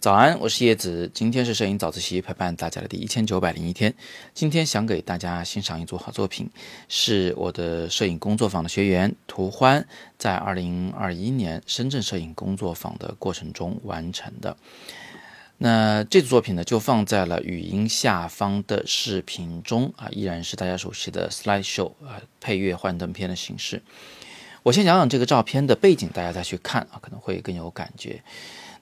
早安，我是叶子。今天是摄影早自习陪伴大家的第一千九百零一天。今天想给大家欣赏一组好作品，是我的摄影工作坊的学员涂欢在二零二一年深圳摄影工作坊的过程中完成的。那这组作品呢，就放在了语音下方的视频中啊，依然是大家熟悉的 slide show 啊，配乐幻灯片的形式。我先讲讲这个照片的背景，大家再去看啊，可能会更有感觉。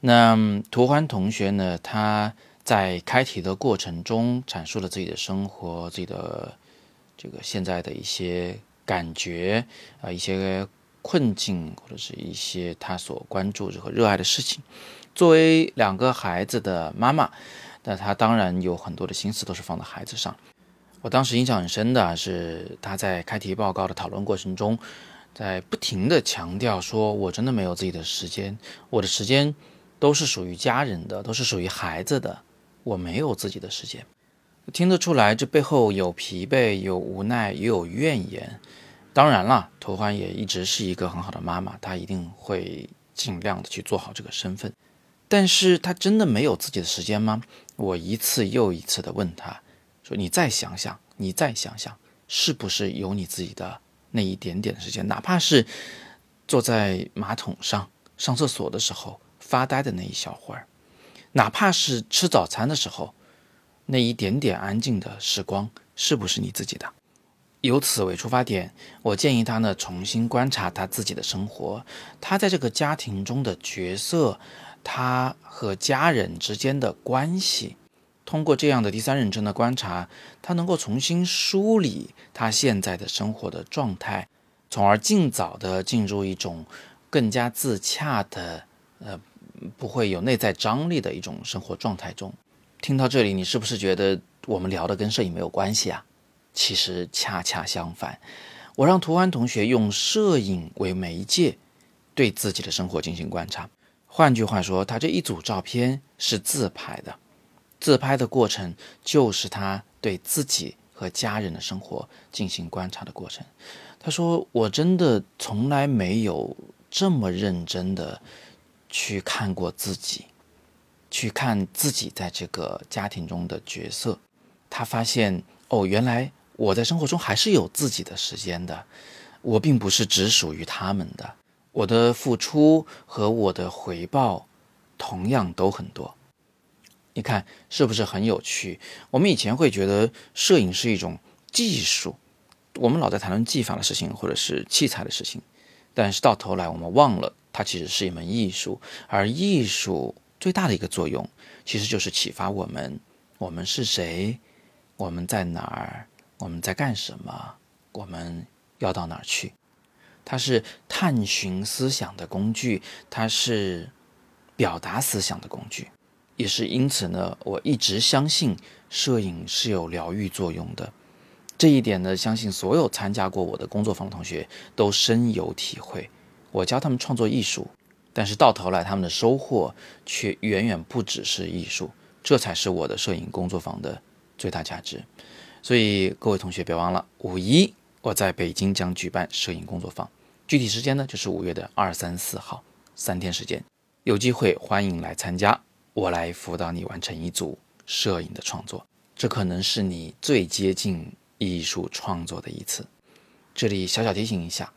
那涂欢同学呢，他在开题的过程中阐述了自己的生活、自己的这个现在的一些感觉啊，一些困境或者是一些他所关注和热爱的事情。作为两个孩子的妈妈，那她当然有很多的心思都是放在孩子上。我当时印象很深的是，他在开题报告的讨论过程中。在不停地强调说：“我真的没有自己的时间，我的时间都是属于家人的，都是属于孩子的，我没有自己的时间。”听得出来，这背后有疲惫，有无奈，也有怨言。当然了，涂欢也一直是一个很好的妈妈，她一定会尽量的去做好这个身份。但是她真的没有自己的时间吗？我一次又一次地问她说：“你再想想，你再想想，是不是有你自己的？”那一点点时间，哪怕是坐在马桶上上厕所的时候发呆的那一小会儿，哪怕是吃早餐的时候那一点点安静的时光，是不是你自己的？由此为出发点，我建议他呢重新观察他自己的生活，他在这个家庭中的角色，他和家人之间的关系。通过这样的第三人称的观察，他能够重新梳理他现在的生活的状态，从而尽早的进入一种更加自洽的，呃，不会有内在张力的一种生活状态中。听到这里，你是不是觉得我们聊的跟摄影没有关系啊？其实恰恰相反，我让涂安同学用摄影为媒介，对自己的生活进行观察。换句话说，他这一组照片是自拍的。自拍的过程就是他对自己和家人的生活进行观察的过程。他说：“我真的从来没有这么认真的去看过自己，去看自己在这个家庭中的角色。他发现，哦，原来我在生活中还是有自己的时间的，我并不是只属于他们的，我的付出和我的回报同样都很多。”你看是不是很有趣？我们以前会觉得摄影是一种技术，我们老在谈论技法的事情或者是器材的事情，但是到头来我们忘了，它其实是一门艺术。而艺术最大的一个作用，其实就是启发我们：我们是谁？我们在哪儿？我们在干什么？我们要到哪儿去？它是探寻思想的工具，它是表达思想的工具。也是因此呢，我一直相信摄影是有疗愈作用的。这一点呢，相信所有参加过我的工作坊的同学都深有体会。我教他们创作艺术，但是到头来他们的收获却远远不只是艺术，这才是我的摄影工作坊的最大价值。所以各位同学别忘了，五一我在北京将举办摄影工作坊，具体时间呢就是五月的二三四号，三天时间，有机会欢迎来参加。我来辅导你完成一组摄影的创作，这可能是你最接近艺术创作的一次。这里小小提醒一下，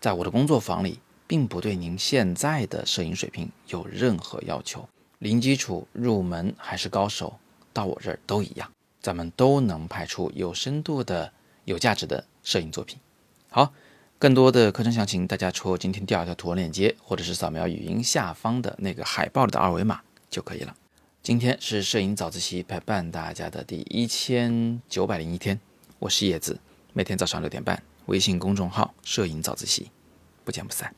在我的工作坊里，并不对您现在的摄影水平有任何要求，零基础、入门还是高手，到我这儿都一样，咱们都能拍出有深度的、有价值的摄影作品。好，更多的课程详情，大家戳今天第二条图文链接，或者是扫描语音下方的那个海报里的二维码。就可以了。今天是摄影早自习陪伴大家的第一千九百零一天，我是叶子，每天早上六点半，微信公众号“摄影早自习”，不见不散。